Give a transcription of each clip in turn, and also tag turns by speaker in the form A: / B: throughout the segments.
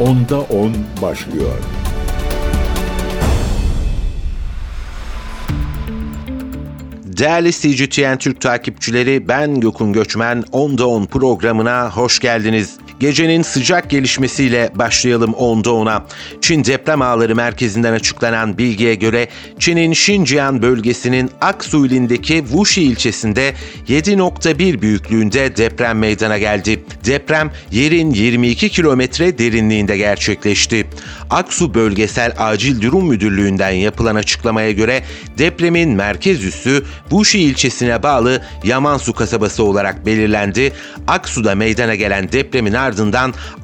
A: Onda 10 başlıyor.
B: Değerli CGTN Türk takipçileri ben Gökün Göçmen 10'da 10 programına hoş geldiniz. Gecenin sıcak gelişmesiyle başlayalım 10'da 10'a. Çin deprem ağları merkezinden açıklanan bilgiye göre Çin'in Şinciyan bölgesinin Aksu ilindeki Wuxi ilçesinde 7.1 büyüklüğünde deprem meydana geldi. Deprem yerin 22 kilometre derinliğinde gerçekleşti. Aksu Bölgesel Acil Durum Müdürlüğü'nden yapılan açıklamaya göre depremin merkez üssü Wuxi ilçesine bağlı Yamansu kasabası olarak belirlendi. Aksu'da meydana gelen depremin ardından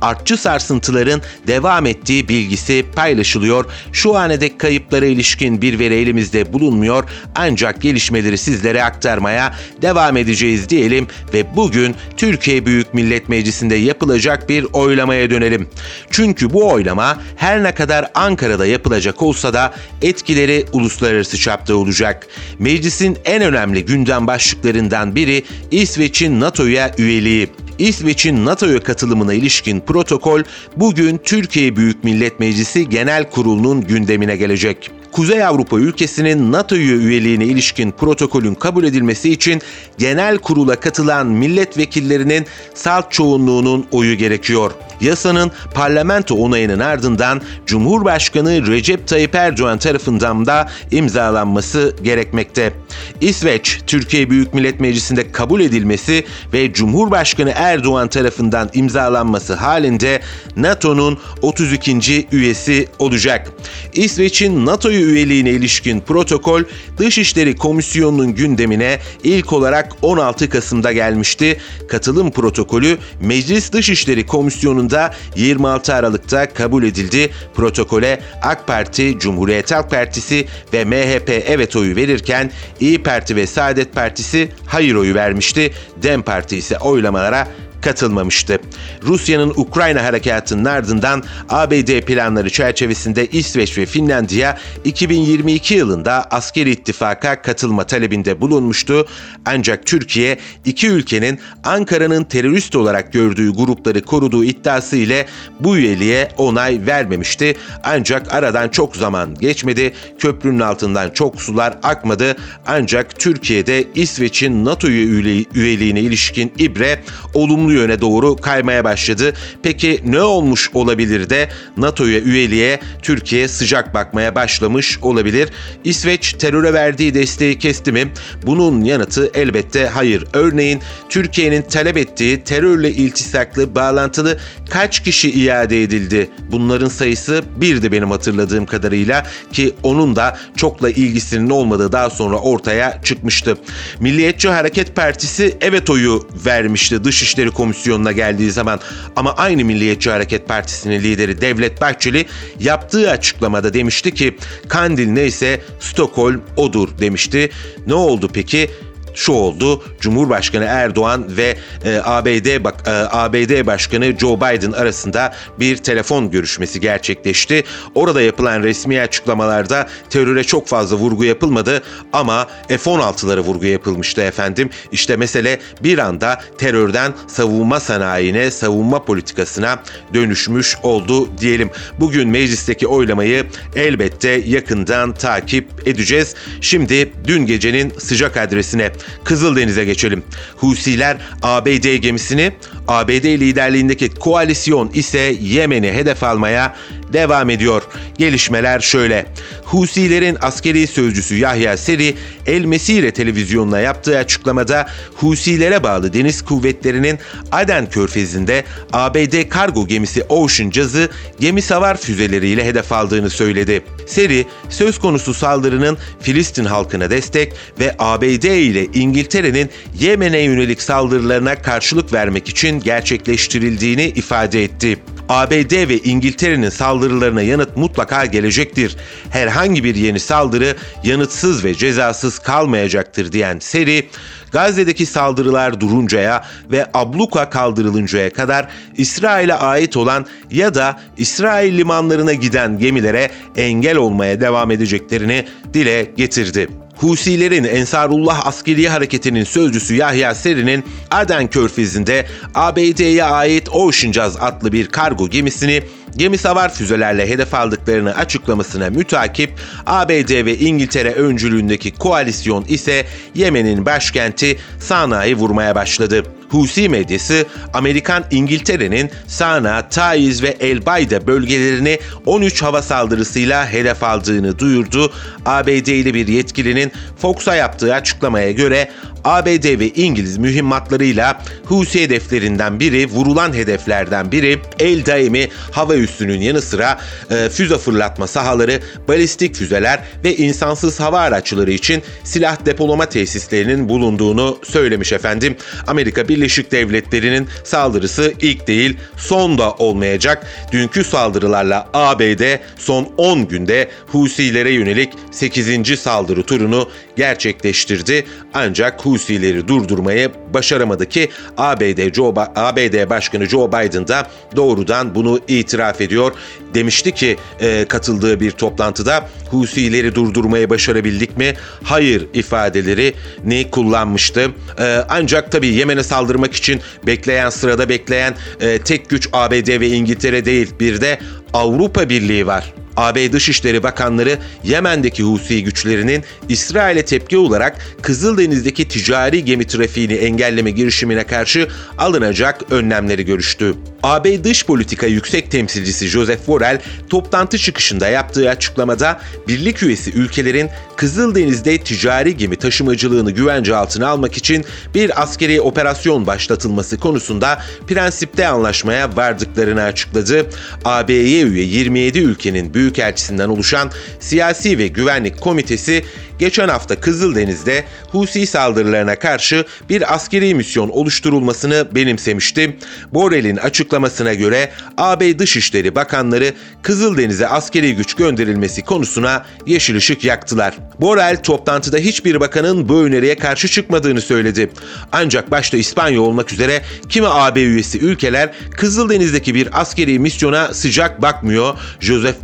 B: artçı sarsıntıların devam ettiği bilgisi paylaşılıyor. Şu ana dek kayıplara ilişkin bir veri elimizde bulunmuyor ancak gelişmeleri sizlere aktarmaya devam edeceğiz diyelim ve bugün Türkiye Büyük Millet Meclisi'nde yapılacak bir oylamaya dönelim. Çünkü bu oylama her ne kadar Ankara'da yapılacak olsa da etkileri uluslararası çapta olacak. Meclisin en önemli gündem başlıklarından biri İsveç'in NATO'ya üyeliği. İsveç'in NATO'ya katılımına ilişkin protokol bugün Türkiye Büyük Millet Meclisi Genel Kurulu'nun gündemine gelecek. Kuzey Avrupa ülkesinin NATO'ya üyeliğine ilişkin protokolün kabul edilmesi için genel kurula katılan milletvekillerinin salt çoğunluğunun oyu gerekiyor. Yasanın parlamento onayının ardından Cumhurbaşkanı Recep Tayyip Erdoğan tarafından da imzalanması gerekmekte. İsveç, Türkiye Büyük Millet Meclisi'nde kabul edilmesi ve Cumhurbaşkanı Erdoğan tarafından imzalanması halinde NATO'nun 32. üyesi olacak. İsveç'in NATO'ya üyeliğine ilişkin protokol Dışişleri Komisyonu'nun gündemine ilk olarak 16 Kasım'da gelmişti. Katılım protokolü Meclis Dışişleri Komisyonu'nda 26 Aralık'ta kabul edildi. Protokole AK Parti, Cumhuriyet Halk Partisi ve MHP evet oyu verirken İyi Parti ve Saadet Partisi hayır oyu vermişti. Dem Parti ise oylamalara katılmamıştı. Rusya'nın Ukrayna harekatının ardından ABD planları çerçevesinde İsveç ve Finlandiya 2022 yılında askeri ittifaka katılma talebinde bulunmuştu. Ancak Türkiye iki ülkenin Ankara'nın terörist olarak gördüğü grupları koruduğu iddiası ile bu üyeliğe onay vermemişti. Ancak aradan çok zaman geçmedi. Köprünün altından çok sular akmadı. Ancak Türkiye'de İsveç'in NATO üyeliğine ilişkin ibre olumlu yöne doğru kaymaya başladı. Peki ne olmuş olabilir de NATO'ya üyeliğe Türkiye sıcak bakmaya başlamış olabilir? İsveç teröre verdiği desteği kesti mi? Bunun yanıtı elbette hayır. Örneğin Türkiye'nin talep ettiği terörle iltisaklı, bağlantılı kaç kişi iade edildi? Bunların sayısı birdi benim hatırladığım kadarıyla ki onun da çokla ilgisinin olmadığı daha sonra ortaya çıkmıştı. Milliyetçi Hareket Partisi evet oyu vermişti Dışişleri Komisyonu'na geldiği zaman ama aynı Milliyetçi Hareket Partisi'nin lideri Devlet Bahçeli yaptığı açıklamada demişti ki Kandil neyse Stockholm odur demişti. Ne oldu peki? Şu oldu. Cumhurbaşkanı Erdoğan ve e, ABD bak, e, ABD Başkanı Joe Biden arasında bir telefon görüşmesi gerçekleşti. Orada yapılan resmi açıklamalarda teröre çok fazla vurgu yapılmadı ama F-16'lara vurgu yapılmıştı efendim. İşte mesele bir anda terörden savunma sanayine, savunma politikasına dönüşmüş oldu diyelim. Bugün meclisteki oylamayı elbette yakından takip edeceğiz. Şimdi dün gecenin sıcak adresine Kızıldeniz'e geçelim. Husiler ABD gemisini, ABD liderliğindeki koalisyon ise Yemen'i hedef almaya devam ediyor. Gelişmeler şöyle. Husilerin askeri sözcüsü Yahya Seri, El Mesire televizyonuna yaptığı açıklamada Husilere bağlı deniz kuvvetlerinin Aden körfezinde ABD kargo gemisi Ocean Jazz'ı gemi savar füzeleriyle hedef aldığını söyledi. Seri, söz konusu saldırının Filistin halkına destek ve ABD ile İngiltere'nin Yemen'e yönelik saldırılarına karşılık vermek için gerçekleştirildiğini ifade etti. ABD ve İngiltere'nin saldırılarına yanıt mutlaka gelecektir. Herhangi bir yeni saldırı yanıtsız ve cezasız kalmayacaktır diyen Seri, Gazze'deki saldırılar duruncaya ve abluka kaldırılıncaya kadar İsrail'e ait olan ya da İsrail limanlarına giden gemilere engel olmaya devam edeceklerini dile getirdi. Husilerin Ensarullah askeri hareketinin sözcüsü Yahya Seri'nin Aden Körfezi'nde ABD'ye ait Ocean adlı bir kargo gemisini gemi savar füzelerle hedef aldıklarını açıklamasına mütakip ABD ve İngiltere öncülüğündeki koalisyon ise Yemen'in başkenti Sana'yı vurmaya başladı. Husi medyası Amerikan İngiltere'nin Sana, Taiz ve El Bayda bölgelerini 13 hava saldırısıyla hedef aldığını duyurdu. ABD'li bir yetkilinin Fox'a yaptığı açıklamaya göre ABD ve İngiliz mühimmatlarıyla Husi hedeflerinden biri, vurulan hedeflerden biri El Daimi hava üssünün yanı sıra e, füze fırlatma sahaları, balistik füzeler ve insansız hava araçları için silah depolama tesislerinin bulunduğunu söylemiş efendim. Amerika Birleşik Devletleri'nin saldırısı ilk değil son da olmayacak. Dünkü saldırılarla ABD son 10 günde Husilere yönelik 8. saldırı turunu gerçekleştirdi. Ancak Husileri durdurmayı başaramadı ki ABD, Joe, ABD Başkanı Joe Biden da doğrudan bunu itiraf ediyor. Demişti ki e, katıldığı bir toplantıda Husileri durdurmayı başarabildik mi? Hayır ifadeleri ne kullanmıştı. E, ancak tabii Yemen'e saldırmak için bekleyen sırada bekleyen e, tek güç ABD ve İngiltere değil bir de Avrupa Birliği var. AB Dışişleri Bakanları Yemen'deki Husi güçlerinin İsrail'e tepki olarak Kızıldeniz'deki ticari gemi trafiğini engelleme girişimine karşı alınacak önlemleri görüştü. AB Dış Politika Yüksek Temsilcisi Joseph Borrell toplantı çıkışında yaptığı açıklamada birlik üyesi ülkelerin Kızıldeniz'de ticari gemi taşımacılığını güvence altına almak için bir askeri operasyon başlatılması konusunda prensipte anlaşmaya vardıklarını açıkladı. AB'ye üye 27 ülkenin büyükelçisinden oluşan Siyasi ve Güvenlik Komitesi geçen hafta Kızıldeniz'de Husi saldırılarına karşı bir askeri misyon oluşturulmasını benimsemişti. Borrell'in açıklamasına göre AB Dışişleri Bakanları Kızıldeniz'e askeri güç gönderilmesi konusuna yeşil ışık yaktılar. Borrell toplantıda hiçbir bakanın bu öneriye karşı çıkmadığını söyledi. Ancak başta İspanya olmak üzere kimi AB üyesi ülkeler Kızıldeniz'deki bir askeri misyona sıcak bakmıyor. Joseph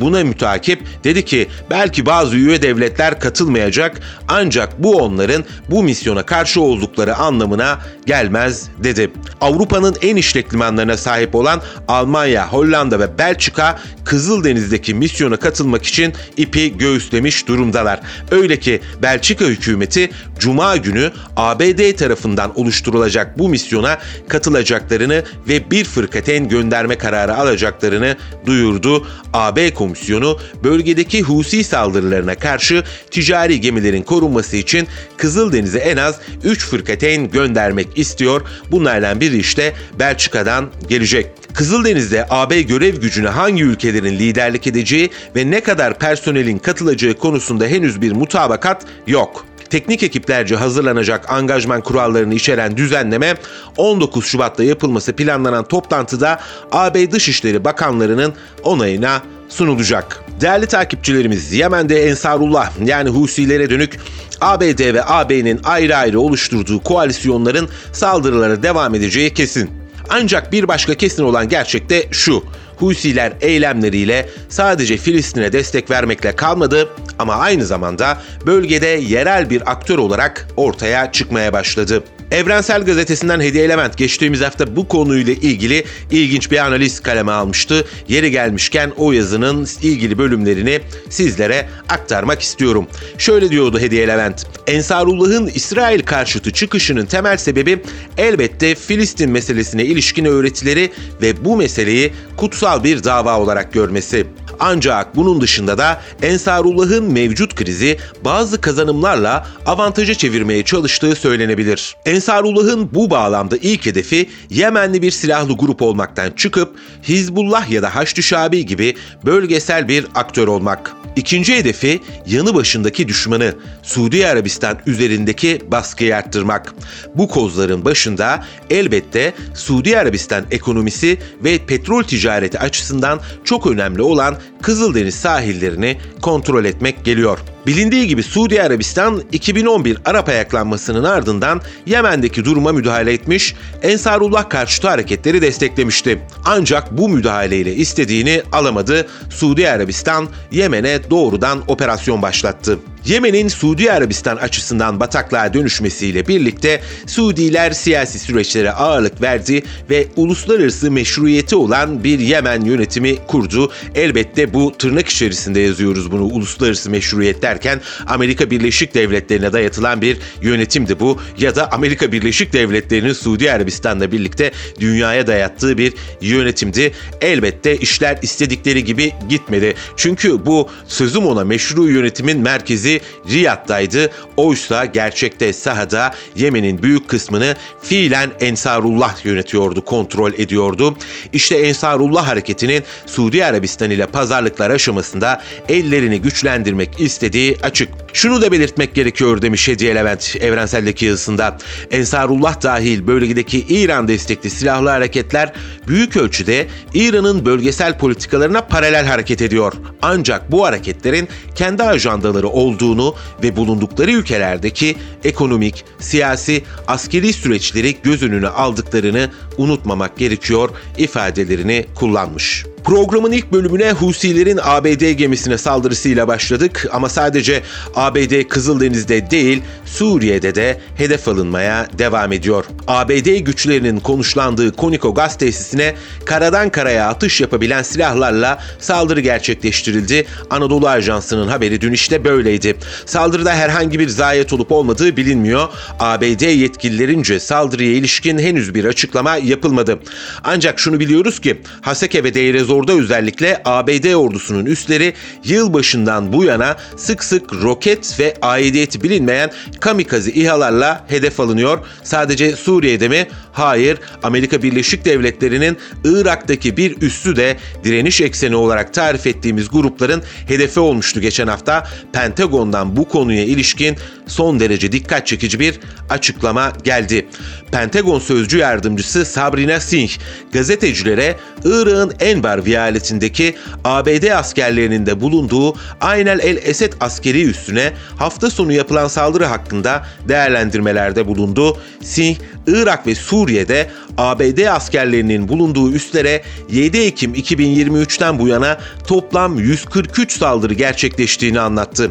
B: Buna mütakip dedi ki belki bazı üye devletler katılmayacak ancak bu onların bu misyona karşı oldukları anlamına gelmez dedi. Avrupa'nın en işlek limanlarına sahip olan Almanya, Hollanda ve Belçika Kızıldeniz'deki misyona katılmak için ipi göğüslemiş durumdalar. Öyle ki Belçika hükümeti Cuma günü ABD tarafından oluşturulacak bu misyona katılacaklarını ve bir fırkaten gönderme kararı alacaklarını duyurdu. AB komisyonu bölgedeki Husi saldırılarına karşı ticari gemilerin korunması için Kızıldeniz'e en az 3 fırkateyn göndermek istiyor. Bunlardan biri işte Belçika'dan gelecek. Kızıldeniz'de AB görev gücüne hangi ülkelerin liderlik edeceği ve ne kadar personelin katılacağı konusunda henüz bir mutabakat yok teknik ekiplerce hazırlanacak angajman kurallarını içeren düzenleme 19 Şubat'ta yapılması planlanan toplantıda AB Dışişleri Bakanlarının onayına sunulacak. Değerli takipçilerimiz Yemen'de Ensarullah yani Husilere dönük ABD ve AB'nin ayrı ayrı oluşturduğu koalisyonların saldırılara devam edeceği kesin. Ancak bir başka kesin olan gerçek de şu. Husiler eylemleriyle sadece Filistin'e destek vermekle kalmadı ama aynı zamanda bölgede yerel bir aktör olarak ortaya çıkmaya başladı. Evrensel Gazetesi'nden Hediye Element geçtiğimiz hafta bu konuyla ilgili ilginç bir analiz kaleme almıştı. Yeri gelmişken o yazının ilgili bölümlerini sizlere aktarmak istiyorum. Şöyle diyordu Hediye Levent. Ensarullah'ın İsrail karşıtı çıkışının temel sebebi elbette Filistin meselesine ilişkin öğretileri ve bu meseleyi kutsal bir dava olarak görmesi. Ancak bunun dışında da Ensarullah'ın mevcut krizi bazı kazanımlarla avantaja çevirmeye çalıştığı söylenebilir. Ensarullah'ın bu bağlamda ilk hedefi Yemenli bir silahlı grup olmaktan çıkıp Hizbullah ya da Haçlı Şabi gibi bölgesel bir aktör olmak. İkinci hedefi yanı başındaki düşmanı Suudi Arabistan üzerindeki baskıyı arttırmak. Bu kozların başında elbette Suudi Arabistan ekonomisi ve petrol ticareti açısından çok önemli olan Kızıldeniz sahillerini kontrol etmek geliyor. Bilindiği gibi Suudi Arabistan 2011 Arap ayaklanmasının ardından Yemen'deki duruma müdahale etmiş, Ensarullah karşıtı hareketleri desteklemişti. Ancak bu müdahaleyle istediğini alamadı. Suudi Arabistan Yemen'e doğrudan operasyon başlattı. Yemen'in Suudi Arabistan açısından bataklığa dönüşmesiyle birlikte Suudiler siyasi süreçlere ağırlık verdi ve uluslararası meşruiyeti olan bir Yemen yönetimi kurdu. Elbette bu tırnak içerisinde yazıyoruz bunu uluslararası meşruiyet derken Amerika Birleşik Devletleri'ne dayatılan bir yönetimdi bu ya da Amerika Birleşik Devletleri'nin Suudi Arabistan'la birlikte dünyaya dayattığı bir yönetimdi. Elbette işler istedikleri gibi gitmedi. Çünkü bu sözüm ona meşru yönetimin merkezi Riyad'daydı. Oysa gerçekte sahada Yemen'in büyük kısmını fiilen Ensarullah yönetiyordu, kontrol ediyordu. İşte Ensarullah hareketinin Suudi Arabistan ile pazarlıklar aşamasında ellerini güçlendirmek istediği açık. Şunu da belirtmek gerekiyor demiş Hediye Levent Evrensel'deki yazısında. Ensarullah dahil bölgedeki İran destekli silahlı hareketler büyük ölçüde İran'ın bölgesel politikalarına paralel hareket ediyor. Ancak bu hareketlerin kendi ajandaları olduğunu ve bulundukları ülkelerdeki ekonomik, siyasi, askeri süreçleri göz önüne aldıklarını unutmamak gerekiyor ifadelerini kullanmış. Programın ilk bölümüne Husilerin ABD gemisine saldırısıyla başladık ama sadece ABD Kızıldeniz'de değil Suriye'de de hedef alınmaya devam ediyor. ABD güçlerinin konuşlandığı Koniko gaz tesisine karadan karaya atış yapabilen silahlarla saldırı gerçekleştirildi. Anadolu Ajansı'nın haberi dün işte böyleydi. Saldırıda herhangi bir zayiat olup olmadığı bilinmiyor. ABD yetkililerince saldırıya ilişkin henüz bir açıklama yapılmadı. Ancak şunu biliyoruz ki Haseke ve Deir Zor'da özellikle ABD ordusunun üstleri yılbaşından bu yana sık sık roket ve aidiyeti bilinmeyen kamikaze İHA'larla hedef alınıyor. Sadece Suriye'de mi? Hayır. Amerika Birleşik Devletleri'nin Irak'taki bir üssü de direniş ekseni olarak tarif ettiğimiz grupların hedefi olmuştu geçen hafta. Pentagon'dan bu konuya ilişkin son derece dikkat çekici bir açıklama geldi. Pentagon sözcü yardımcısı Sabrina Singh gazetecilere Irak'ın Enbar vilayetindeki ABD askerlerinin de bulunduğu Aynel El Esed askeri üssüne hafta sonu yapılan saldırı hakkında değerlendirmelerde bulundu. Singh, Irak ve Suriye'de ABD askerlerinin bulunduğu üslere 7 Ekim 2023'ten bu yana toplam 143 saldırı gerçekleştiğini anlattı.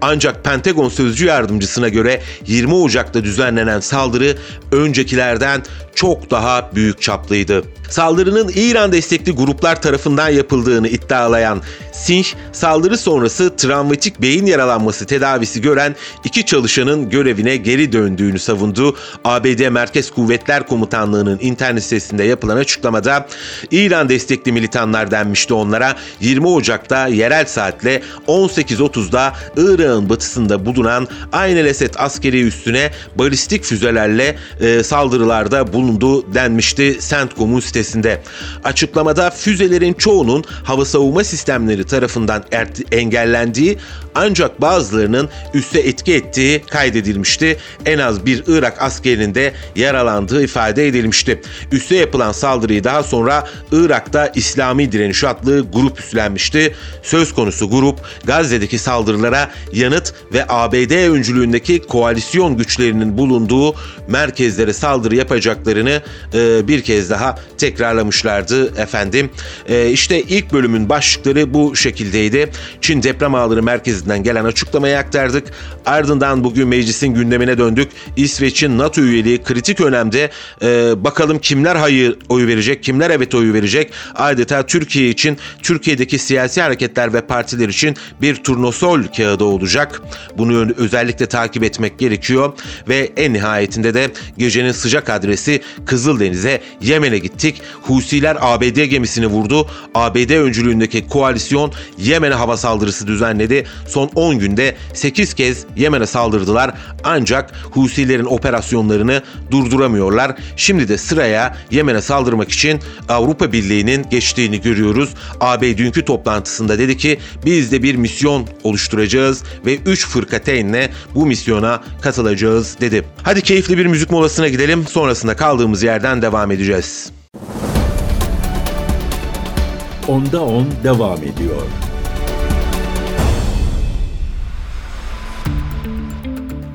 B: Ancak Pentagon sözcü yardımcısına göre 20 Ocak'ta düzenlenen saldırı öncekilerden çok daha büyük çaplıydı. Saldırının İran destekli gruplar tarafından yapıldığını iddialayan Singh, saldırı sonrası travmatik beyin yaralanması tedavisi gören iki çalışanın görevine geri döndüğünü savundu. ABD Merkez Kuvvetler Komutanlığı'nın internet sitesinde yapılan açıklamada İran destekli militanlar denmişti onlara. 20 Ocak'ta yerel saatle 18.30'da Irak'ın batısında bulunan Ayn Esed askeri üstüne balistik füzelerle e, saldırılarda bulundu denmişti CENTCOM'un sitesinde. Açıklamada füzelerin çoğunun hava savunma sistemleri tarafından engellendiği ancak bazılarının üste etki ettiği kaydedilmişti. En az bir Irak askerinin de yaralandığı ifade edilmişti. Üste yapılan saldırıyı daha sonra Irak'ta İslami Direniş adlı grup üstlenmişti. Söz konusu grup Gazze'deki saldırılara yanıt ve ABD öncülüğündeki koalisyon güçlerinin bulunduğu merkezlere saldırı yapacaklarını e, bir kez daha tekrarlamışlardı efendim. E, işte ilk bölümün başlıkları bu şekildeydi. Çin deprem ağları merkezinden gelen açıklamayı aktardık. Ardından bugün meclisin gündemine döndük. İsveç'in NATO üyeliği kritik önemde. Ee, bakalım kimler hayır oyu verecek, kimler evet oyu verecek. Adeta Türkiye için, Türkiye'deki siyasi hareketler ve partiler için bir turnusol kağıdı olacak. Bunu özellikle takip etmek gerekiyor. Ve en nihayetinde de gecenin sıcak adresi Kızıldeniz'e, Yemen'e gittik. Husiler ABD gemisini vurdu. ABD öncülüğündeki koalisyon Yemen'e hava saldırısı düzenledi. Son 10 günde 8 kez Yemen'e saldırdılar ancak Husilerin operasyonlarını durduramıyorlar. Şimdi de sıraya Yemen'e saldırmak için Avrupa Birliği'nin geçtiğini görüyoruz. AB dünkü toplantısında dedi ki biz de bir misyon oluşturacağız ve 3 fırkateynle bu misyona katılacağız dedi. Hadi keyifli bir müzik molasına gidelim sonrasında kaldığımız yerden devam edeceğiz.
A: Onda 10 devam ediyor.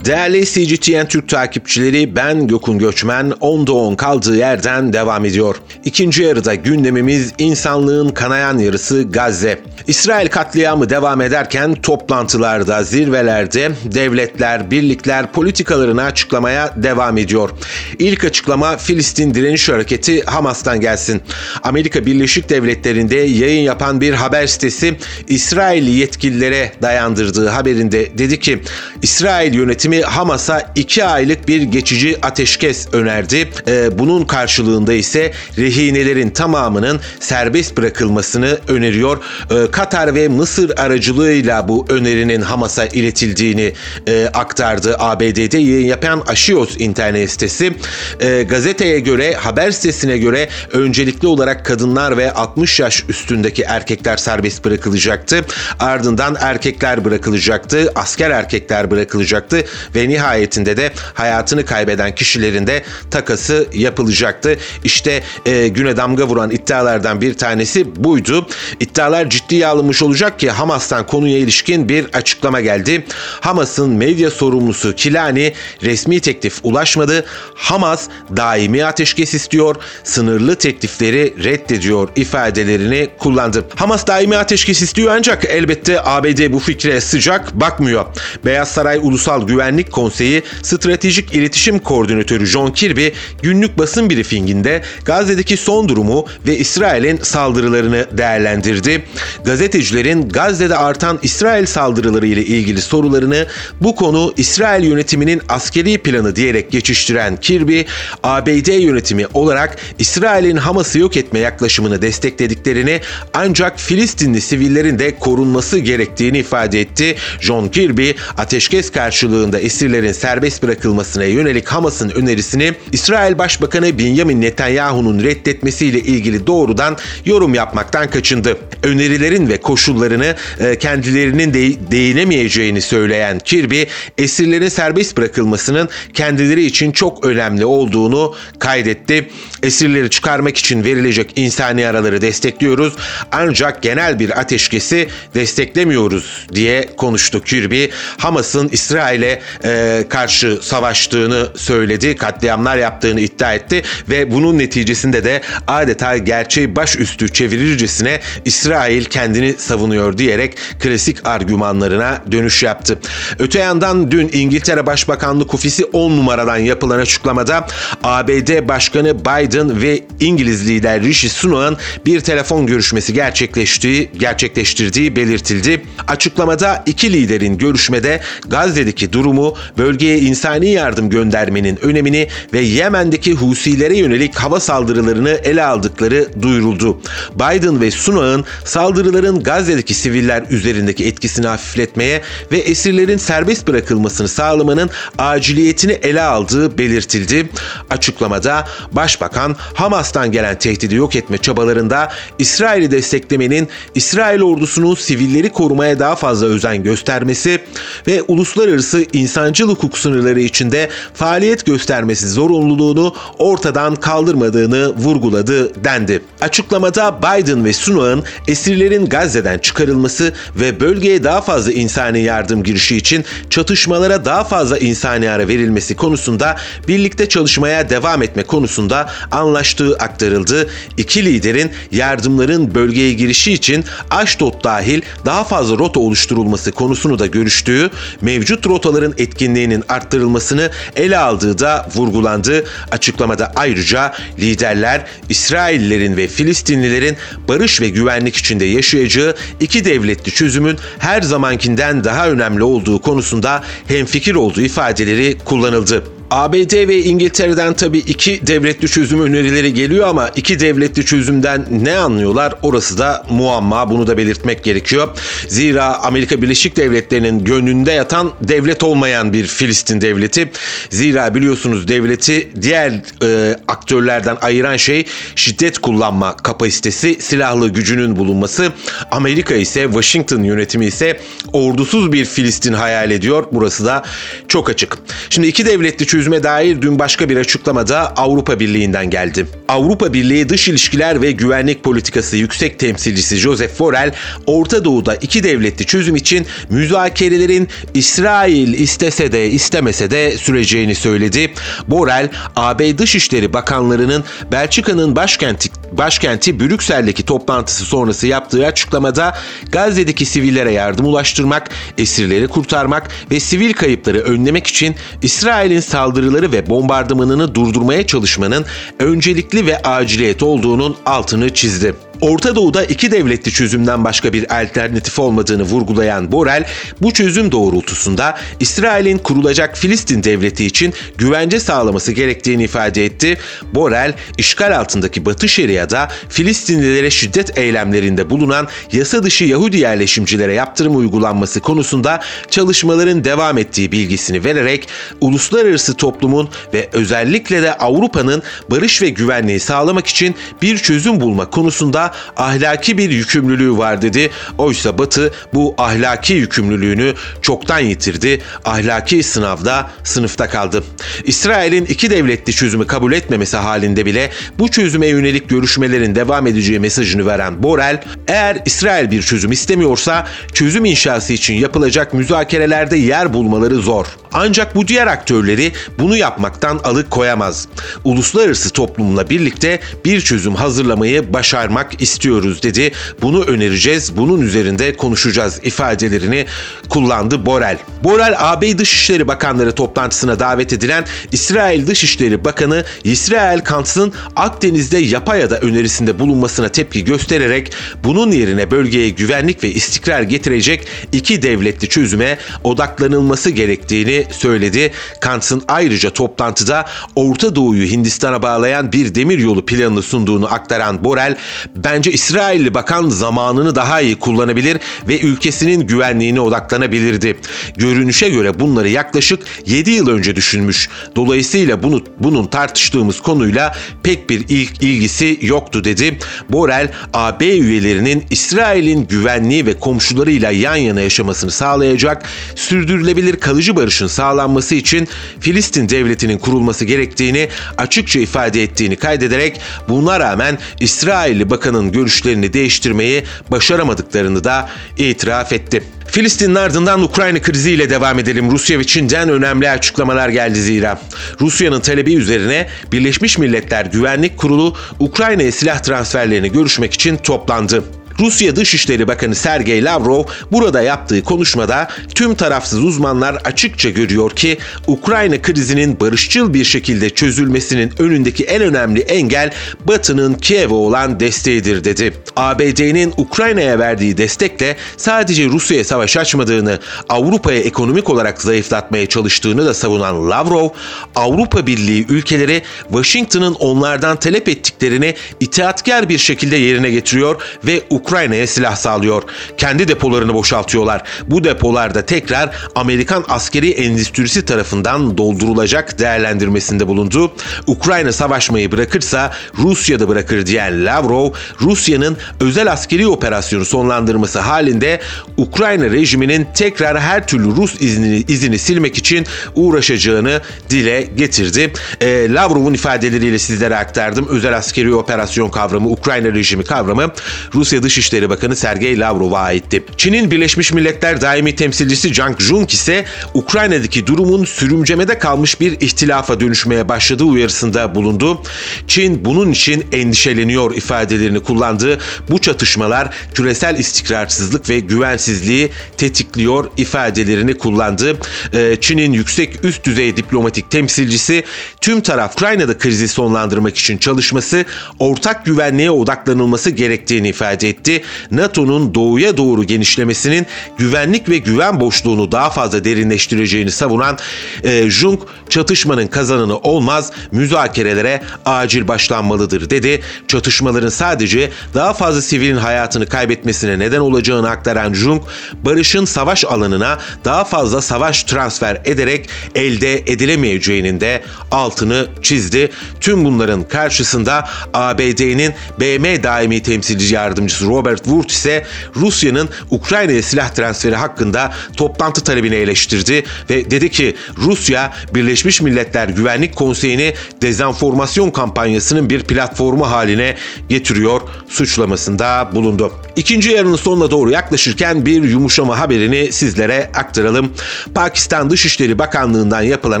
B: Değerli CGTN Türk takipçileri ben Gökün Göçmen 10'da 10 kaldığı yerden devam ediyor. İkinci yarıda gündemimiz insanlığın kanayan yarısı Gazze. İsrail katliamı devam ederken toplantılarda, zirvelerde devletler, birlikler politikalarını açıklamaya devam ediyor. İlk açıklama Filistin Direniş Hareketi Hamas'tan gelsin. Amerika Birleşik Devletleri'nde yayın yapan bir haber sitesi İsrail yetkililere dayandırdığı haberinde dedi ki İsrail yönetimi Hamas'a iki aylık bir geçici ateşkes önerdi. Ee, bunun karşılığında ise rehinelerin tamamının serbest bırakılmasını öneriyor. Ee, Katar ve Mısır aracılığıyla bu önerinin Hamas'a iletildiğini e, aktardı. ABD'de yayın yapan Axios internet sitesi. E, gazeteye göre, haber sitesine göre öncelikli olarak kadınlar ve 60 yaş üstündeki erkekler serbest bırakılacaktı. Ardından erkekler bırakılacaktı, asker erkekler bırakılacaktı ve nihayetinde de hayatını kaybeden kişilerin de takası yapılacaktı. İşte e, güne damga vuran iddialardan bir tanesi buydu. İddialar ciddiye alınmış olacak ki Hamas'tan konuya ilişkin bir açıklama geldi. Hamas'ın medya sorumlusu Kilani resmi teklif ulaşmadı. Hamas daimi ateşkes istiyor, sınırlı teklifleri reddediyor ifadelerini kullandı. Hamas daimi ateşkes istiyor ancak elbette ABD bu fikre sıcak bakmıyor. Beyaz Saray Ulusal Güvenlik Konseyi Stratejik İletişim Koordinatörü John Kirby günlük basın briefinginde Gazze'deki son durumu ve İsrail'in saldırılarını değerlendirdi. Gazetecilerin Gazze'de artan İsrail saldırıları ile ilgili sorularını bu konu İsrail yönetiminin askeri planı diyerek geçiştiren Kirby, ABD yönetimi olarak İsrail'in Hamas'ı yok etme yaklaşımını desteklediklerini ancak Filistinli sivillerin de korunması gerektiğini ifade etti. John Kirby, ateşkes karşılığında esirlerin serbest bırakılmasına yönelik Hamas'ın önerisini İsrail Başbakanı Benjamin Netanyahu'nun reddetmesiyle ilgili doğrudan yorum yapmaktan kaçındı. Önerilerin ve koşullarını e, kendilerinin de değinemeyeceğini söyleyen Kirby, esirlerin serbest bırakılmasının kendileri için çok önemli olduğunu kaydetti. Esirleri çıkarmak için verilecek insani araları destekliyoruz ancak genel bir ateşkesi desteklemiyoruz diye konuştu Kirby. Hamas'ın İsrail'e e, karşı savaştığını söyledi, katliamlar yaptığını iddia etti ve bunun neticesinde de adeta gerçeği başüstü çevirircesine İsrail kendini savunuyor diyerek klasik argümanlarına dönüş yaptı. Öte yandan dün İngiltere Başbakanlık Ofisi 10 numaradan yapılan açıklamada ABD Başkanı Biden ve İngiliz lider Rishi Sunak'ın bir telefon görüşmesi gerçekleştiği, gerçekleştirdiği belirtildi. Açıklamada iki liderin görüşmede Gazze'deki durumu, bölgeye insani yardım göndermenin önemini ve Yemen'deki Husilere yönelik hava saldırılarını ele aldıkları duyuruldu. Biden ve Sunak'ın saldırıların Gazze'deki siviller üzerindeki etkisini hafifletmeye ve esirlerin serbest bırakılmasını sağlamanın aciliyetini ele aldığı belirtildi. Açıklamada Başbakan Hamas'tan gelen tehdidi yok etme çabalarında İsrail'i desteklemenin İsrail ordusunun sivilleri korumaya daha fazla özen göstermesi ve uluslararası insancıl hukuk sınırları içinde faaliyet göstermesi zorunluluğunu ortadan kaldırmadığını vurguladı dendi. Açıklamada Biden ve Sunak'ın esirlerin Gazze'den çıkarılması ve bölgeye daha fazla insani yardım girişi için çatışmalara daha fazla insani ara verilmesi konusunda birlikte çalışmaya devam etme konusunda anlaştığı aktarıldı. İki liderin yardımların bölgeye girişi için Ashdod dahil daha fazla rota oluşturulması konusunu da görüştüğü, mevcut rotaların etkinliğinin arttırılmasını ele aldığı da vurgulandı. Açıklamada ayrıca liderler İsraillerin ve Filistinlilerin barış ve güvenlik içinde yaşayacağı iki devletli çözümün her zamankinden daha önemli olduğu konusunda hemfikir olduğu ifadeleri kullanıldı. ABD ve İngiltere'den tabii iki devletli çözüm önerileri geliyor ama iki devletli çözümden ne anlıyorlar orası da muamma bunu da belirtmek gerekiyor. Zira Amerika Birleşik Devletleri'nin gönlünde yatan devlet olmayan bir Filistin devleti. Zira biliyorsunuz devleti diğer e, aktörlerden ayıran şey şiddet kullanma kapasitesi, silahlı gücünün bulunması. Amerika ise Washington yönetimi ise ordusuz bir Filistin hayal ediyor. Burası da çok açık. Şimdi iki devletli çözüme dair dün başka bir açıklamada Avrupa Birliği'nden geldi. Avrupa Birliği Dış İlişkiler ve Güvenlik Politikası Yüksek Temsilcisi Joseph Borrell, Orta Doğu'da iki devletli çözüm için müzakerelerin İsrail istese de istemese de süreceğini söyledi. Borrell, AB Dışişleri Bakanlarının Belçika'nın başkenti başkenti Brüksel'deki toplantısı sonrası yaptığı açıklamada Gazze'deki sivillere yardım ulaştırmak, esirleri kurtarmak ve sivil kayıpları önlemek için İsrail'in saldırıları ve bombardımanını durdurmaya çalışmanın öncelikli ve aciliyet olduğunun altını çizdi. Orta Doğu'da iki devletli çözümden başka bir alternatif olmadığını vurgulayan Borel, bu çözüm doğrultusunda İsrail'in kurulacak Filistin devleti için güvence sağlaması gerektiğini ifade etti. Borel, işgal altındaki Batı Şeria'da Filistinlilere şiddet eylemlerinde bulunan yasa dışı Yahudi yerleşimcilere yaptırım uygulanması konusunda çalışmaların devam ettiği bilgisini vererek uluslararası toplumun ve özellikle de Avrupa'nın barış ve güvenliği sağlamak için bir çözüm bulma konusunda ahlaki bir yükümlülüğü var dedi. Oysa Batı bu ahlaki yükümlülüğünü çoktan yitirdi. Ahlaki sınavda sınıfta kaldı. İsrail'in iki devletli çözümü kabul etmemesi halinde bile bu çözüme yönelik görüşmelerin devam edeceği mesajını veren Borel, eğer İsrail bir çözüm istemiyorsa çözüm inşası için yapılacak müzakerelerde yer bulmaları zor. Ancak bu diğer aktörleri bunu yapmaktan alıkoyamaz. Uluslararası toplumla birlikte bir çözüm hazırlamayı başarmak istiyoruz dedi. Bunu önereceğiz, bunun üzerinde konuşacağız ifadelerini kullandı Borel. Borel, AB Dışişleri Bakanları toplantısına davet edilen İsrail Dışişleri Bakanı İsrail Kantz'ın Akdeniz'de yapay ada önerisinde bulunmasına tepki göstererek bunun yerine bölgeye güvenlik ve istikrar getirecek iki devletli çözüme odaklanılması gerektiğini söyledi. Kantz'ın ayrıca toplantıda Orta Doğu'yu Hindistan'a bağlayan bir demir yolu planını sunduğunu aktaran Borel, bence İsrailli bakan zamanını daha iyi kullanabilir ve ülkesinin güvenliğine odaklanabilirdi. Görünüşe göre bunları yaklaşık 7 yıl önce düşünmüş. Dolayısıyla bunu bunun tartıştığımız konuyla pek bir ilk ilgisi yoktu dedi. Borel, AB üyelerinin İsrail'in güvenliği ve komşularıyla yan yana yaşamasını sağlayacak sürdürülebilir kalıcı barışın sağlanması için Filistin devletinin kurulması gerektiğini açıkça ifade ettiğini kaydederek buna rağmen İsrailli bakanın görüşlerini değiştirmeyi başaramadıklarını da itiraf etti. Filistin'in ardından Ukrayna kriziyle devam edelim. Rusya ve Çin'den önemli açıklamalar geldi zira. Rusya'nın talebi üzerine Birleşmiş Milletler Güvenlik Kurulu Ukrayna'ya silah transferlerini görüşmek için toplandı. Rusya Dışişleri Bakanı Sergey Lavrov burada yaptığı konuşmada tüm tarafsız uzmanlar açıkça görüyor ki Ukrayna krizinin barışçıl bir şekilde çözülmesinin önündeki en önemli engel Batı'nın Kiev'e olan desteğidir dedi. ABD'nin Ukrayna'ya verdiği destekle sadece Rusya'ya savaş açmadığını, Avrupa'ya ekonomik olarak zayıflatmaya çalıştığını da savunan Lavrov, Avrupa Birliği ülkeleri Washington'ın onlardan talep ettiklerini itaatkar bir şekilde yerine getiriyor ve Ukrayna'ya silah sağlıyor. Kendi depolarını boşaltıyorlar. Bu depolarda tekrar Amerikan askeri endüstrisi tarafından doldurulacak değerlendirmesinde bulundu. Ukrayna savaşmayı bırakırsa Rusya da bırakır diyen Lavrov, Rusya'nın özel askeri operasyonu sonlandırması halinde Ukrayna rejiminin tekrar her türlü Rus iznini, izini silmek için uğraşacağını dile getirdi. E, Lavrov'un ifadeleriyle sizlere aktardım. Özel askeri operasyon kavramı, Ukrayna rejimi kavramı Rusya Dışişleri Bakanı Sergey Lavrov'a aitti. Çin'in Birleşmiş Milletler daimi temsilcisi Jang Jung ise Ukrayna'daki durumun sürümcemede kalmış bir ihtilafa dönüşmeye başladığı uyarısında bulundu. Çin bunun için endişeleniyor ifadelerini kullandığı bu çatışmalar küresel istikrarsızlık ve güvensizliği tetikliyor ifadelerini kullandı. Ee, Çin'in yüksek üst düzey diplomatik temsilcisi tüm taraf Ukrayna'da krizi sonlandırmak için çalışması, ortak güvenliğe odaklanılması gerektiğini ifade etti. NATO'nun doğuya doğru genişlemesinin güvenlik ve güven boşluğunu daha fazla derinleştireceğini savunan e, Jung çatışmanın kazananı olmaz, müzakerelere acil başlanmalıdır dedi. Çatışmaların sadece daha fazla sivilin hayatını kaybetmesine neden olacağını aktaran Jung, barışın savaş alanına daha fazla savaş transfer ederek elde edilemeyeceğinin de altını çizdi. Tüm bunların karşısında ABD'nin BM daimi temsilci yardımcısı Robert Wood ise Rusya'nın Ukrayna'ya silah transferi hakkında toplantı talebini eleştirdi ve dedi ki Rusya Birleşmiş Milletler Güvenlik Konseyi'ni dezenformasyon kampanyasının bir platformu haline getiriyor suçlamasında bulundu. İkinci yarının sonuna doğru yaklaşırken bir yumuşama haberini sizlere aktaralım. Pakistan Dışişleri Bakanlığı'ndan yapılan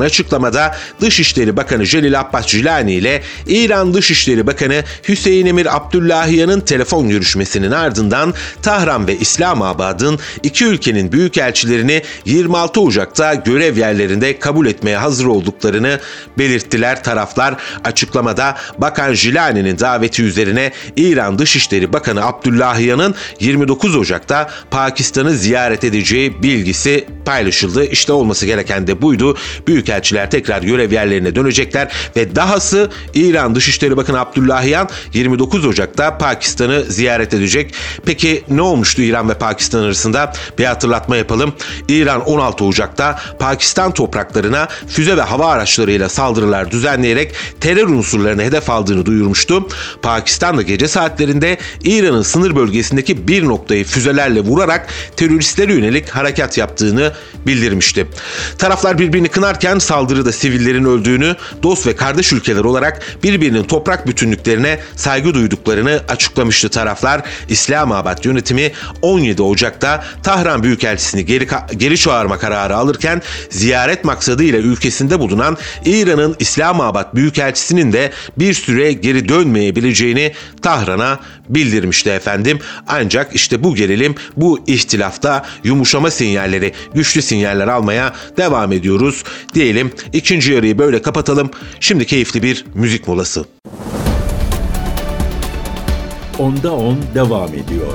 B: açıklamada Dışişleri Bakanı Celil Abbas Cilani ile İran Dışişleri Bakanı Hüseyin Emir Abdullahiyan'ın telefon görüşmesinin ardından Tahran ve İslamabad'ın iki ülkenin büyükelçilerini 26 Ocak'ta görev yerlerinde kabul etmeye hazır olduklarını belirttiler. Taraflar açıklamada Bakan Jilani'nin daveti üzerine İran Dışişleri Bakanı Abdullahiyan'ın 29 Ocak'ta Pakistan'ı ziyaret edeceği bilgisi paylaşıldı. İşte olması gereken de buydu. Büyükelçiler tekrar görev yerlerine dönecekler ve dahası İran Dışişleri Bakanı Abdullahiyan 29 Ocak'ta Pakistan'ı ziyaret edecek. Peki ne olmuştu İran ve Pakistan arasında? Bir hatırlatma yapalım. İran 16 Ocak'ta Pakistan topraklarına füze ve hava araçlarıyla saldırılar düzenleyerek terör unsurlarını hedef aldığını duyurmuştu. Pakistan da gece saatlerinde İran'ın sınır bölgesindeki bir noktayı füzelerle vurarak teröristlere yönelik harekat yaptığını bildirmişti. Taraflar birbirini kınarken saldırıda sivillerin öldüğünü, dost ve kardeş ülkeler olarak birbirinin toprak bütünlüklerine saygı duyduklarını açıklamıştı taraflar. İslamabad yönetimi 17 Ocak'ta Tahran Büyükelçisini geri, geri çağırma kararı alırken ziyaret maksadıyla ülkesinde bulunan İran'ın İslamabad Büyükelçisinin de bir süre geri dönmeyebileceğini Tahran'a bildirmişti efendim. Ancak işte bu gerilim, bu ihtilafta yumuşama sinyalleri, güçlü sinyaller almaya devam ediyoruz. Diyelim ikinci yarıyı böyle kapatalım. Şimdi keyifli bir müzik molası.
A: Onda 10 devam ediyor.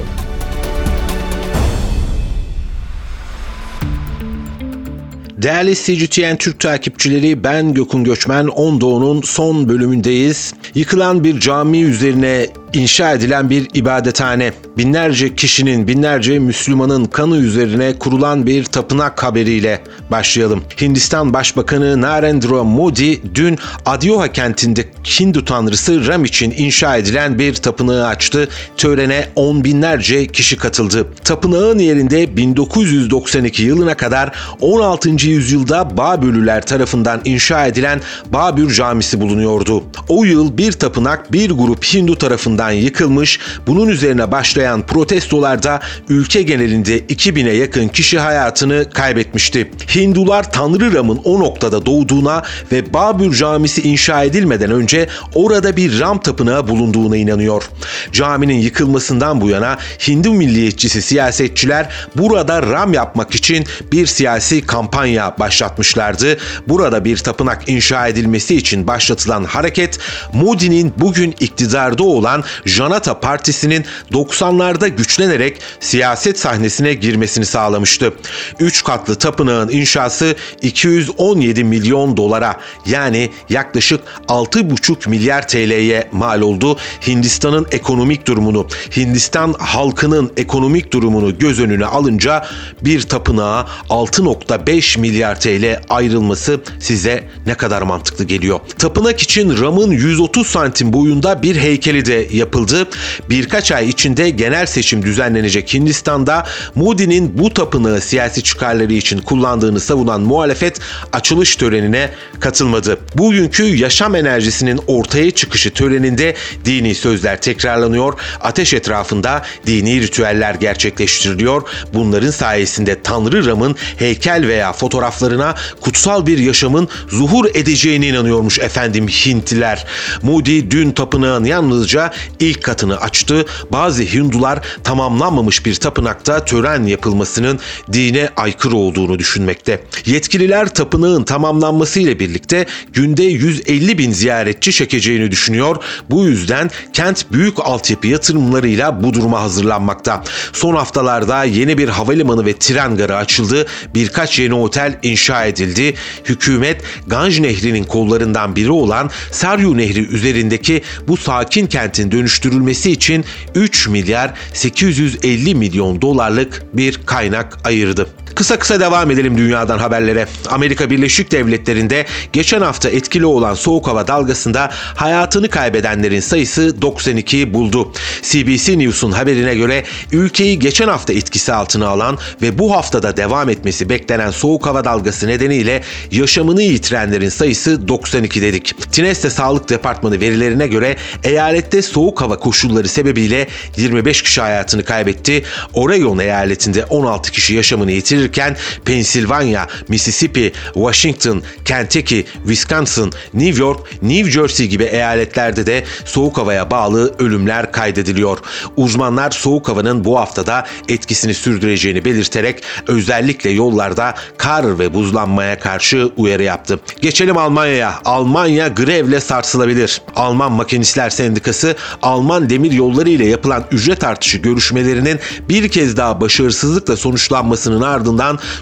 B: Değerli CGTN Türk takipçileri ben Gökün Göçmen 10 Doğu'nun son bölümündeyiz. Yıkılan bir cami üzerine inşa edilen bir ibadethane, binlerce kişinin, binlerce Müslümanın kanı üzerine kurulan bir tapınak haberiyle başlayalım. Hindistan Başbakanı Narendra Modi dün Adyoha kentinde Hindu tanrısı Ram için inşa edilen bir tapınağı açtı. Törene on binlerce kişi katıldı. Tapınağın yerinde 1992 yılına kadar 16. yüzyılda Babürlüler tarafından inşa edilen Babür Camisi bulunuyordu. O yıl bir tapınak bir grup Hindu tarafından yıkılmış, bunun üzerine başlayan protestolarda ülke genelinde 2000'e yakın kişi hayatını kaybetmişti. Hindular Tanrı Ram'ın o noktada doğduğuna ve Babür Camisi inşa edilmeden önce orada bir Ram tapınağı bulunduğuna inanıyor. Caminin yıkılmasından bu yana Hindu milliyetçisi siyasetçiler burada Ram yapmak için bir siyasi kampanya başlatmışlardı. Burada bir tapınak inşa edilmesi için başlatılan hareket Modi'nin bugün iktidarda olan Janata Partisi'nin 90'larda güçlenerek siyaset sahnesine girmesini sağlamıştı. 3 katlı tapınağın inşası 217 milyon dolara yani yaklaşık 6,5 milyar TL'ye mal oldu. Hindistan'ın ekonomik durumunu, Hindistan halkının ekonomik durumunu göz önüne alınca bir tapınağa 6.5 milyar TL ayrılması size ne kadar mantıklı geliyor. Tapınak için Ram'ın 130 santim boyunda bir heykeli de yapıldı. Birkaç ay içinde genel seçim düzenlenecek Hindistan'da Modi'nin bu tapınağı siyasi çıkarları için kullandığını savunan muhalefet açılış törenine katılmadı. Bugünkü yaşam enerjisinin ortaya çıkışı töreninde dini sözler tekrarlanıyor, ateş etrafında dini ritüeller gerçekleştiriliyor. Bunların sayesinde Tanrı Ram'ın heykel veya fotoğraflarına kutsal bir yaşamın zuhur edeceğine inanıyormuş efendim Hintliler. Modi dün tapınağın yalnızca ilk katını açtı. Bazı Hindular tamamlanmamış bir tapınakta tören yapılmasının dine aykırı olduğunu düşünmekte. Yetkililer tapınağın tamamlanması ile birlikte günde 150 bin ziyaretçi çekeceğini düşünüyor. Bu yüzden kent büyük altyapı yatırımlarıyla bu duruma hazırlanmakta. Son haftalarda yeni bir havalimanı ve tren garı açıldı. Birkaç yeni otel inşa edildi. Hükümet Ganj Nehri'nin kollarından biri olan Saryu Nehri üzerindeki bu sakin kentin dönüştürülmesi için 3 milyar 850 milyon dolarlık bir kaynak ayırdı. Kısa kısa devam edelim dünyadan haberlere. Amerika Birleşik Devletleri'nde geçen hafta etkili olan soğuk hava dalgasında hayatını kaybedenlerin sayısı 92 buldu. CBC News'un haberine göre ülkeyi geçen hafta etkisi altına alan ve bu haftada devam etmesi beklenen soğuk hava dalgası nedeniyle yaşamını yitirenlerin sayısı 92 dedik. Tineste Sağlık Departmanı verilerine göre eyalette soğuk hava koşulları sebebiyle 25 kişi hayatını kaybetti. Oregon eyaletinde 16 kişi yaşamını yitirirken Pennsylvania, Mississippi, Washington, Kentucky, Wisconsin, New York, New Jersey gibi eyaletlerde de soğuk havaya bağlı ölümler kaydediliyor. Uzmanlar soğuk havanın bu haftada etkisini sürdüreceğini belirterek özellikle yollarda kar ve buzlanmaya karşı uyarı yaptı. Geçelim Almanya'ya. Almanya grevle sarsılabilir. Alman Makinistler Sendikası Alman demir yolları ile yapılan ücret artışı görüşmelerinin bir kez daha başarısızlıkla sonuçlanmasının ardından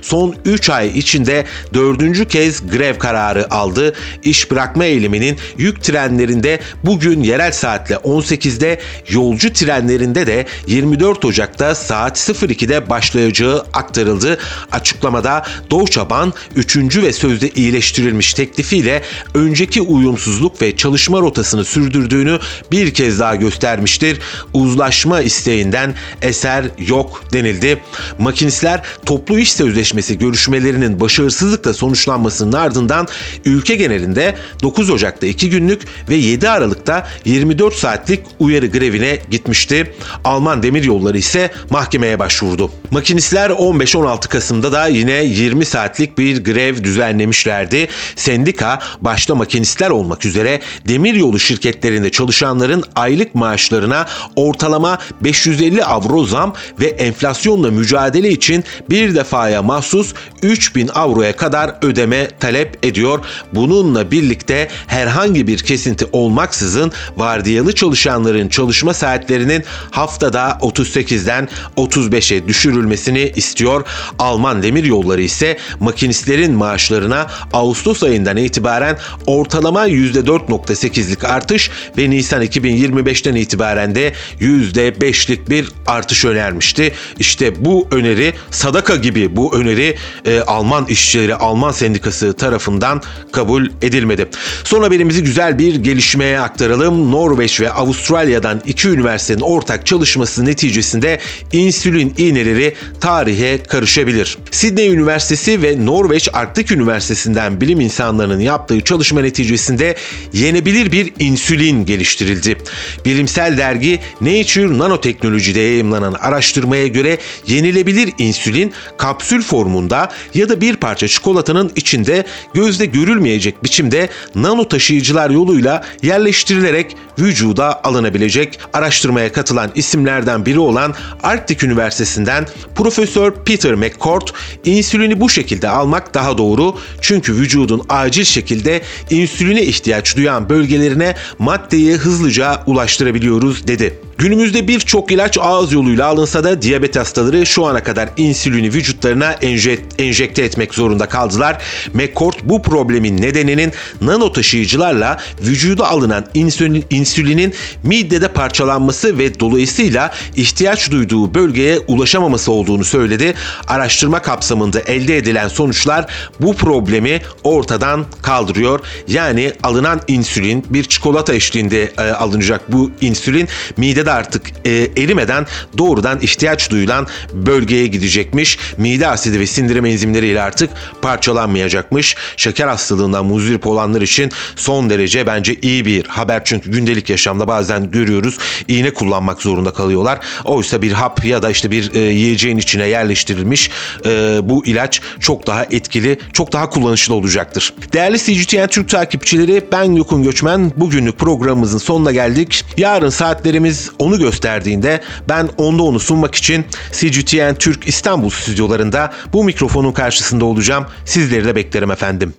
B: son 3 ay içinde dördüncü kez grev kararı aldı. İş bırakma eyleminin yük trenlerinde bugün yerel saatle 18'de yolcu trenlerinde de 24 Ocak'ta saat 02'de başlayacağı aktarıldı. Açıklamada Deutsche Bahn 3. ve sözde iyileştirilmiş teklifiyle önceki uyumsuzluk ve çalışma rotasını sürdürdüğünü bir kez daha göstermiştir. Uzlaşma isteğinden eser yok denildi. Makinistler toplu iş sözleşmesi görüşmelerinin başarısızlıkla sonuçlanmasının ardından ülke genelinde 9 Ocak'ta 2 günlük ve 7 Aralık'ta 24 saatlik uyarı grevine gitmişti. Alman demir yolları ise mahkemeye başvurdu. Makinistler 15-16 Kasım'da da yine 20 saatlik bir grev düzenlemişlerdi. Sendika başta makinistler olmak üzere demir yolu şirketlerinde çalışanların aylık maaşlarına ortalama 550 avro zam ve enflasyonla mücadele için bir defaya mahsus 3000 avroya kadar ödeme talep ediyor. Bununla birlikte herhangi bir kesinti olmaksızın vardiyalı çalışanların çalışma saatlerinin haftada 38'den 35'e düşürülmesini istiyor. Alman demir yolları ise makinistlerin maaşlarına Ağustos ayından itibaren ortalama %4.8'lik artış ve Nisan 2025'ten itibaren de %5'lik bir artış önermişti. İşte bu öneri sadaka gibi bu öneri e, Alman işçileri Alman sendikası tarafından kabul edilmedi. Son haberimizi güzel bir gelişmeye aktaralım. Norveç ve Avustralya'dan iki üniversitenin ortak çalışması neticesinde insülin iğneleri tarihe karışabilir. Sydney Üniversitesi ve Norveç Arktik Üniversitesi'nden bilim insanlarının yaptığı çalışma neticesinde yenebilir bir insülin geliştirildi. Bilimsel dergi Nature Nanoteknoloji'de yayımlanan araştırmaya göre yenilebilir insülin kapsül formunda ya da bir parça çikolatanın içinde gözde görülmeyecek biçimde nano taşıyıcılar yoluyla yerleştirilerek vücuda alınabilecek. Araştırmaya katılan isimlerden biri olan Arktik Üniversitesi'nden Profesör Peter McCord, insülini bu şekilde almak daha doğru çünkü vücudun acil şekilde insüline ihtiyaç duyan bölgelerine maddeyi hızlıca ulaştırabiliyoruz dedi. Günümüzde birçok ilaç ağız yoluyla alınsa da diyabet hastaları şu ana kadar insülini vücutlarına enje, enjekte etmek zorunda kaldılar. McCord bu problemin nedeninin nano taşıyıcılarla vücuda alınan insülin, insülinin midede parçalanması ve dolayısıyla ihtiyaç duyduğu bölgeye ulaşamaması olduğunu söyledi. Araştırma kapsamında elde edilen sonuçlar bu problemi ortadan kaldırıyor. Yani alınan insülin bir çikolata eşliğinde e, alınacak bu insülin mide de artık e, erimeden doğrudan ihtiyaç duyulan bölgeye gidecekmiş. Mide asidi ve sindirim enzimleriyle artık parçalanmayacakmış. Şeker hastalığından muzdarip olanlar için son derece bence iyi bir haber. Çünkü gündelik yaşamda bazen görüyoruz iğne kullanmak zorunda kalıyorlar. Oysa bir hap ya da işte bir e, yiyeceğin içine yerleştirilmiş e, bu ilaç çok daha etkili, çok daha kullanışlı olacaktır. Değerli CGTN Türk takipçileri ben Yokun Göçmen. Bugünlük programımızın sonuna geldik. Yarın saatlerimiz onu gösterdiğinde ben onda onu sunmak için CGTN Türk İstanbul stüdyolarında bu mikrofonun karşısında olacağım. Sizleri de beklerim efendim.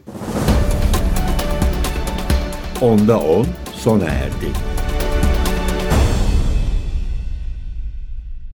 A: Onda 10 sona erdi.